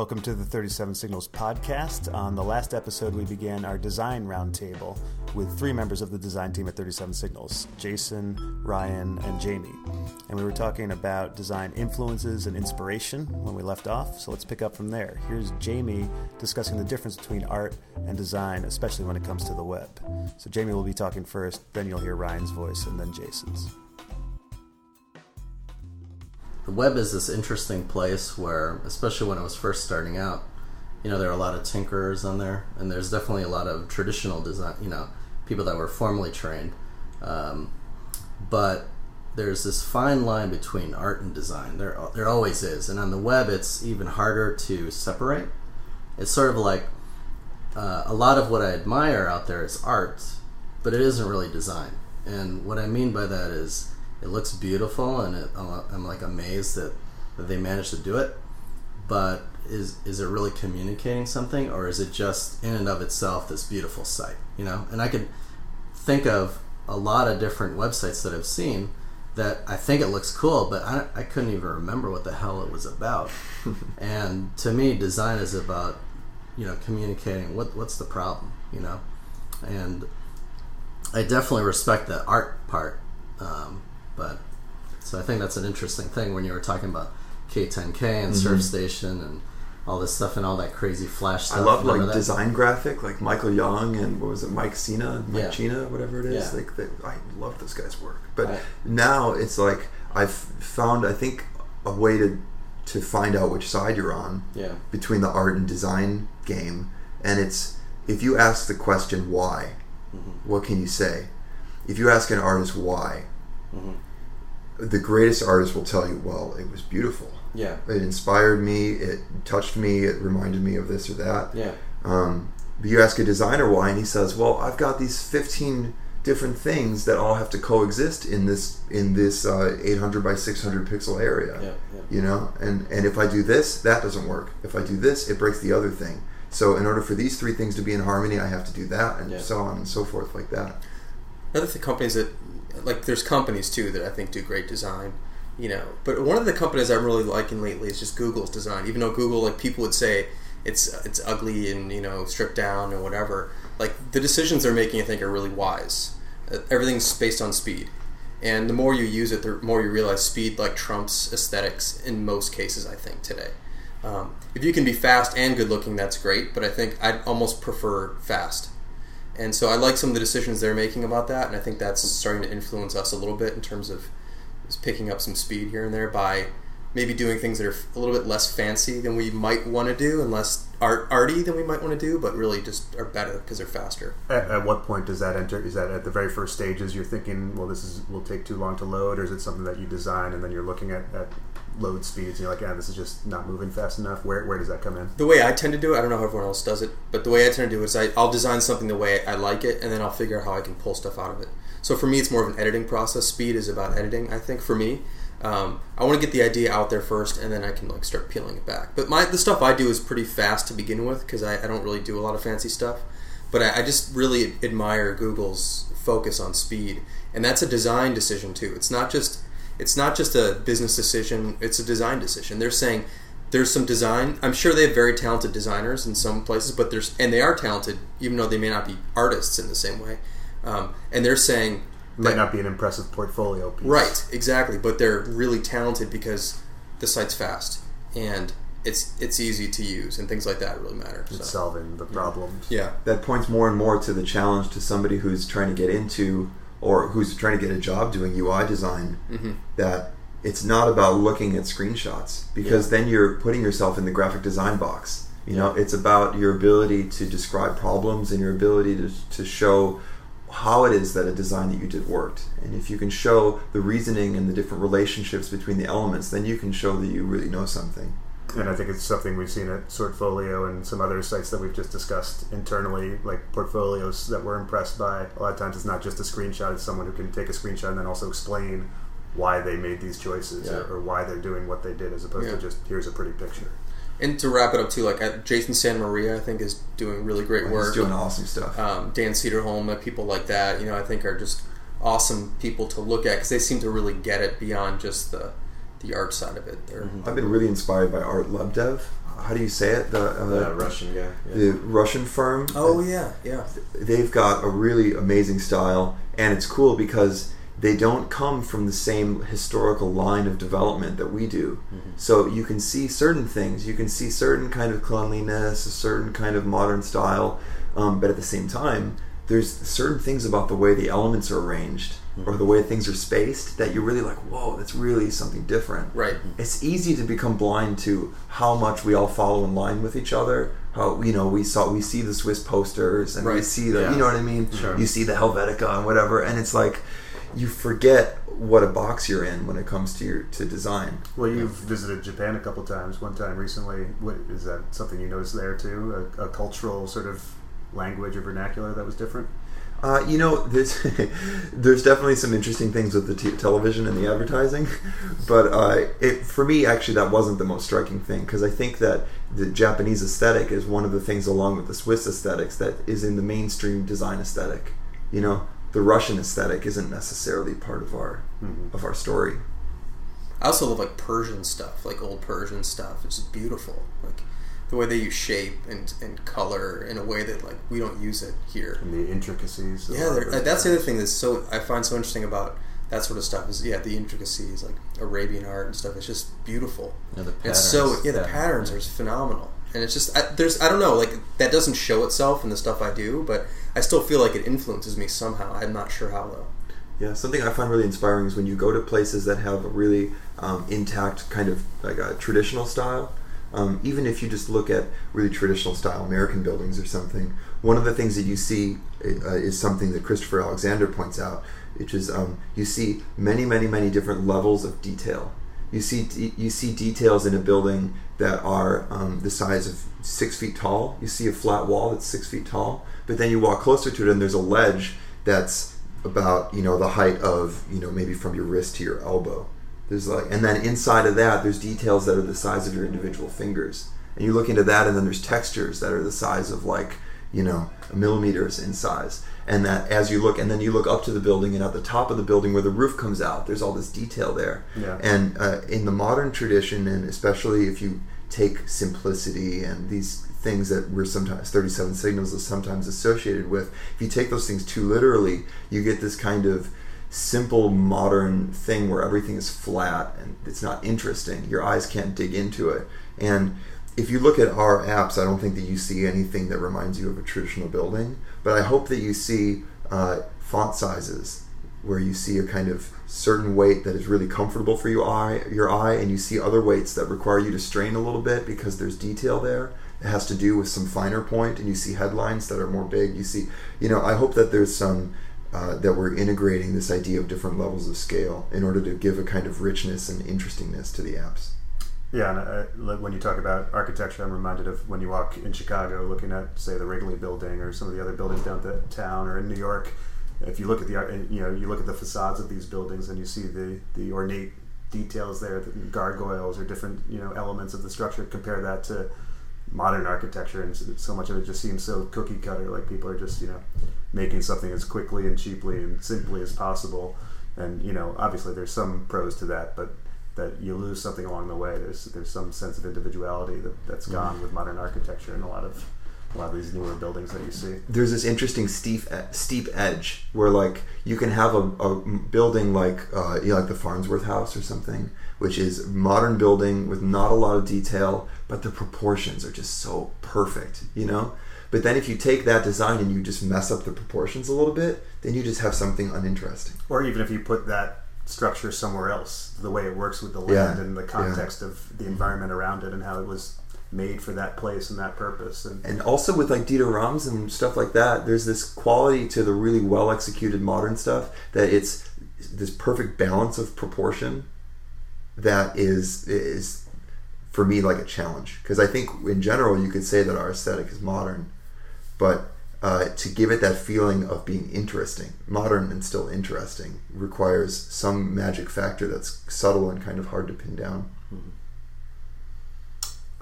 Welcome to the 37 Signals podcast. On the last episode, we began our design roundtable with three members of the design team at 37 Signals Jason, Ryan, and Jamie. And we were talking about design influences and inspiration when we left off, so let's pick up from there. Here's Jamie discussing the difference between art and design, especially when it comes to the web. So, Jamie will be talking first, then you'll hear Ryan's voice, and then Jason's the web is this interesting place where, especially when it was first starting out, you know, there are a lot of tinkerers on there, and there's definitely a lot of traditional design, you know, people that were formally trained. Um, but there's this fine line between art and design. There, there always is, and on the web, it's even harder to separate. It's sort of like uh, a lot of what I admire out there is art, but it isn't really design. And what I mean by that is it looks beautiful, and it, I'm like amazed that, that they managed to do it. But is is it really communicating something, or is it just in and of itself this beautiful site? You know, and I could think of a lot of different websites that I've seen that I think it looks cool, but I, I couldn't even remember what the hell it was about. and to me, design is about you know communicating what what's the problem, you know, and I definitely respect the art part. Um, but so I think that's an interesting thing when you were talking about K10K and mm-hmm. SurfStation and all this stuff and all that crazy flash stuff. I love like that? design graphic, like Michael Young and what was it, Mike Cina, Mike yeah. China, whatever it is. Yeah. Like they, I love this guy's work. But right. now it's like I've found I think a way to to find out which side you're on. Yeah. Between the art and design game, and it's if you ask the question why, mm-hmm. what can you say? If you ask an artist why, mm-hmm the greatest artist will tell you, well, it was beautiful. Yeah. It inspired me. It touched me. It reminded me of this or that. Yeah. Um, but you ask a designer why, and he says, well, I've got these 15 different things that all have to coexist in this in this uh, 800 by 600 pixel area. Yeah, yeah. You know, and and if I do this, that doesn't work. If I do this, it breaks the other thing. So in order for these three things to be in harmony, I have to do that, and yeah. so on and so forth, like that. another thing companies that like there's companies too that I think do great design, you know. But one of the companies I'm really liking lately is just Google's design. Even though Google, like people would say it's it's ugly and you know stripped down and whatever, like the decisions they're making, I think, are really wise. Uh, everything's based on speed, and the more you use it, the more you realize speed like trumps aesthetics in most cases. I think today. Um, if you can be fast and good looking, that's great. But I think I'd almost prefer fast and so I like some of the decisions they're making about that, and I think that's starting to influence us a little bit in terms of picking up some speed here and there by maybe doing things that are a little bit less fancy than we might want to do and less art arty than we might want to do, but really just are better because they're faster. At, at, what point does that enter? Is that at the very first stages you're thinking, well, this is will take too long to load, or is it something that you design and then you're looking at, at load speeds and you're like, yeah, this is just not moving fast enough? Where, where does that come in? The way I tend to do it, I don't know how everyone else does it, but the way I tend to do it is I, I'll design something the way I like it, and then I'll figure out how I can pull stuff out of it. So for me, it's more of an editing process. Speed is about editing, I think, for me. Um, I want to get the idea out there first, and then I can like start peeling it back. But my the stuff I do is pretty fast to begin with because I, I, don't really do a lot of fancy stuff. But I, I just really admire Google's focus on speed, and that's a design decision too. It's not just it's not just a business decision; it's a design decision. They're saying there's some design. I'm sure they have very talented designers in some places, but there's and they are talented, even though they may not be artists in the same way. Um, and they're saying might not be an impressive portfolio piece. Right, exactly. But they're really talented because the site's fast and it's it's easy to use and things like that really matter. It's solving the problems. Yeah. That points more and more to the challenge to somebody who's trying to get into or who's trying to get a job doing UI design mm-hmm. that it's not about looking at screenshots because yeah. then you're putting yourself in the graphic design box. You know, it's about your ability to describe problems and your ability to, to show how it is that a design that you did worked. And if you can show the reasoning and the different relationships between the elements, then you can show that you really know something. And I think it's something we've seen at Sortfolio and some other sites that we've just discussed internally, like portfolios that we're impressed by. A lot of times it's not just a screenshot, it's someone who can take a screenshot and then also explain why they made these choices yeah. or, or, why they're doing what they did as opposed yeah. to just here's a pretty picture. And to wrap it up too, like uh, Jason Santa Maria, I think is doing really great work. He's doing awesome stuff. Um, Dan Cederholm, uh, people like that, you know, I think are just awesome people to look at because they seem to really get it beyond just the the art side of it. Mm-hmm. I've been really inspired by Art Lebedev. how do you say it? The, uh, The Russian guy. Yeah. the Russian firm. Oh yeah, yeah. they've got a really amazing style and it's cool because they don't come from the same historical line of development that we do so you can see certain things you can see certain kind of cleanliness a certain kind of modern style um, but at the same time there's certain things about the way the elements are arranged or the way things are spaced that you're really like whoa that's really something different Right. it's easy to become blind to how much we all follow in line with each other. How you know we saw we see the Swiss posters and we see the Yeah. you know what I mean. Sure. You see the Helvetica and whatever, and it's like you forget what a box you're in when it comes to your to design. Well, you've visited Japan a couple times. One time recently. What is that? Something you noticed there too? A, a cultural sort of language or vernacular that was different. Uh, you know, there's there's definitely some interesting things with the t- television and the advertising, but uh, it for me actually that wasn't the most striking thing because I think that the Japanese aesthetic is one of the things along with the Swiss aesthetics that is in the mainstream design aesthetic. You know, the Russian aesthetic isn't necessarily part of our of our story. I also love like Persian stuff, like old Persian stuff. It's beautiful. Like the way they use shape and, and color in a way that like we don't use it here. And the intricacies. Yeah, all there- those that's the other thing that's so I find so interesting about that sort of stuff is yeah the intricacies like Arabian art and stuff. It's just beautiful. Yeah, the It's so yeah the yeah. patterns are phenomenal, and it's just I, there's I don't know like that doesn't show itself in the stuff I do, but I still feel like it influences me somehow. I'm not sure how though. Yeah, something I find really inspiring is when you go to places that have a really um, intact kind of like a traditional style. Um, even if you just look at really traditional style American buildings or something, one of the things that you see uh, is something that Christopher Alexander points out, which is um, you see many, many, many different levels of detail. You see, you see details in a building that are um, the size of six feet tall. You see a flat wall that's six feet tall, but then you walk closer to it and there's a ledge that's about you know the height of you know maybe from your wrist to your elbow. There's like, and then inside of that, there's details that are the size of your individual fingers, and you look into that, and then there's textures that are the size of like you know millimeters in size, and that as you look, and then you look up to the building, and at the top of the building where the roof comes out, there's all this detail there. Yeah. And uh, in the modern tradition, and especially if you take simplicity and these things that we're sometimes 37 signals is sometimes associated with, if you take those things too literally, you get this kind of simple modern thing where everything is flat and it's not interesting. Your eyes can't dig into it. And if you look at our apps, I don't think that you see anything that reminds you of a traditional building, but I hope that you see uh, font sizes where you see a kind of certain weight that is really comfortable for your eye, your eye, and you see other weights that require you to strain a little bit because there's detail there. It has to do with some finer point, and you see headlines that are more big. You see, you know, I hope that there's some uh, that we're integrating this idea of different levels of scale in order to give a kind of richness and interestingness to the apps. Yeah, and uh, like when you talk about architecture, I'm reminded of when you walk in Chicago, looking at say the Wrigley Building or some of the other buildings downtown, or in New York. If you look at the you know you look at the facades of these buildings and you see the the ornate details there, the gargoyles or different you know elements of the structure. Compare that to modern architecture, and so- much of it just seems so cookie cutter. Like people are just you know making something as quickly and cheaply and simply as possible. And you know, obviously, there's some pros to that, but that you lose something along the way. There's there's some sense of individuality that, that's gone with modern architecture and a lot of a lot of these newer buildings that you see. there's this interesting steep steep edge where like you can have a, a building like uh, you know, like the Farnsworth House or something, which is modern building with not a lot of detail, but the proportions are just so perfect, you know. But then if you take that design and you just mess up the proportions a little bit, then you just have something uninteresting. Or even if you put that structure somewhere else, the way it works with the land Yeah, and the yeah. context of the environment around it and how it was made for that place and that purpose. And and also with like Dieter Rams and stuff like that, there's this quality to the really well executed modern stuff that it's this perfect balance of proportion that is is for me like a challenge because I think in general you could say that our aesthetic is modern, but uh, to give it that feeling of being interesting, modern and still interesting, requires some magic factor that's subtle and kind of hard to pin down.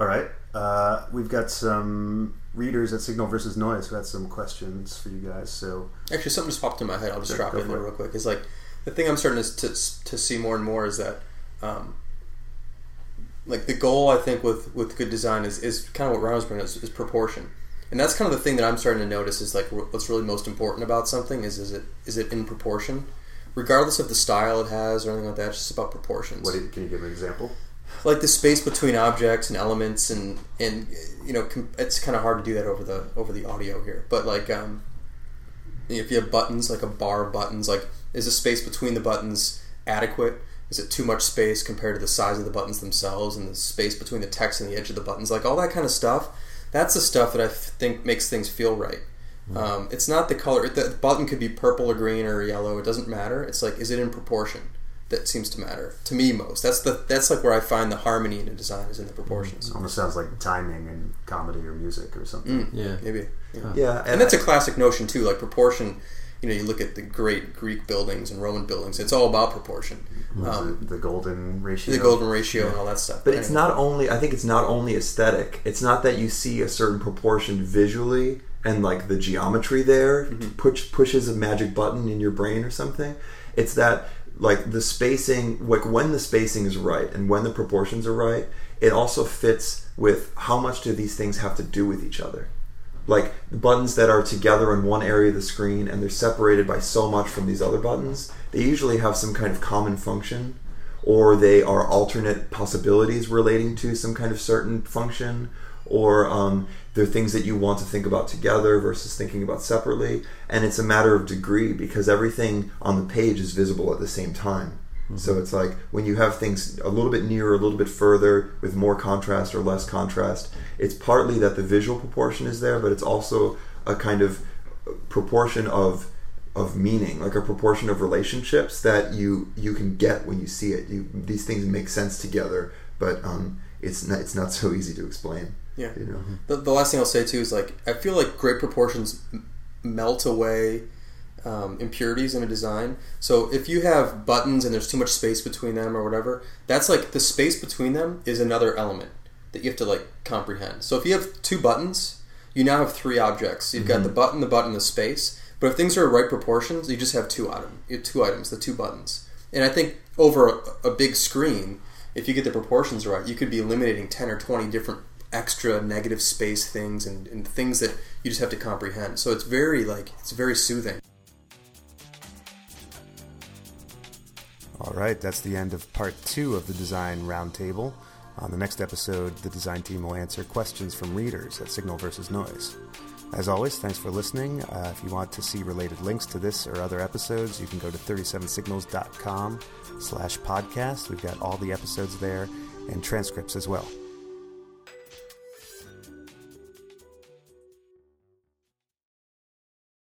all right, uh, we've got some readers at Signal versus Noise who had some questions for you guys. So Actually, something just popped in my head. I'll just Sure, drop it in there real quick. Is like the thing I'm starting to, to to see more and more is that um, like the goal I think with with good design is, is kind of what Ryan was bringing up, is, is proportion, and that's kind of the thing that I'm starting to notice is like what's really most important about something is is it is it in proportion, regardless of the style it has or anything like that. It's just about proportions. What you- can you give an example? like the space between objects and elements and and you know com- it's kind of hard to do that over the over the audio here but like um if you have buttons like a bar of buttons like is the space between the buttons adequate is it too much space compared to the size of the buttons themselves and the space between the text and the edge of the buttons? Like all that kind of stuff. That's the stuff that i think makes things feel right. Um, it's not the color the button could be purple or green or yellow it doesn't matter. It's like is it in proportion that seems to matter? To me most. That's the that's like where i find the harmony in a design is in the proportions. Almost sounds like timing and comedy or music or something. Mm, Yeah. maybe. Yeah. Yeah, and that's a classic notion too. Like proportion you know you look at the great greek buildings and roman buildings it's all about proportion um, the, the golden ratio. the golden ratio and all that stuff But it's not only. I think it's not only aesthetic. It's not that you see a certain proportion visually and like the geometry there push pushes a magic button in your brain or something. It's that like the spacing, like when the spacing is right and when the proportions are right, it also fits with how much do these things have to do with each other. Like the buttons that are together in one area of the screen and they're separated by so much from these other buttons, they usually have some kind of common function or they are alternate possibilities relating to some kind of certain function, or um, they're things that you want to think about together versus thinking about separately. And it's a matter of degree because everything on the page is visible at the same time. So it's like when you have things a little bit nearer, a little bit further, with more contrast or less contrast, it's partly that the visual proportion is there, but it's also a kind of proportion of of meaning, like a proportion of relationships that you you can get when you see it. You these things make sense together, but um, it's not it's not so easy to explain. yeah You know, the, the last thing i'll say too is like i feel like great proportions melt away um, impurities in a design. So if you have buttons and there's too much space between them or whatever that's like the space between them is another element that you have to like comprehend. So if you have two buttons you now have three objects. You've got the button the button the space. But if things are right proportions you just have two item you have two items the two buttons. And i think over a, a big screen if you get the proportions right you could be eliminating 10 or 20 different extra negative space things and, and things that you just have to comprehend. So it's very like it's very soothing All right, that's the end of part two of the Design Roundtable. On the next episode, the design team will answer questions from readers at Signal versus Noise. As always, thanks for listening. Uh, if you want to see related links to this or other episodes, you can go to 37signals.com slash podcast. We've got all the episodes there and transcripts as well.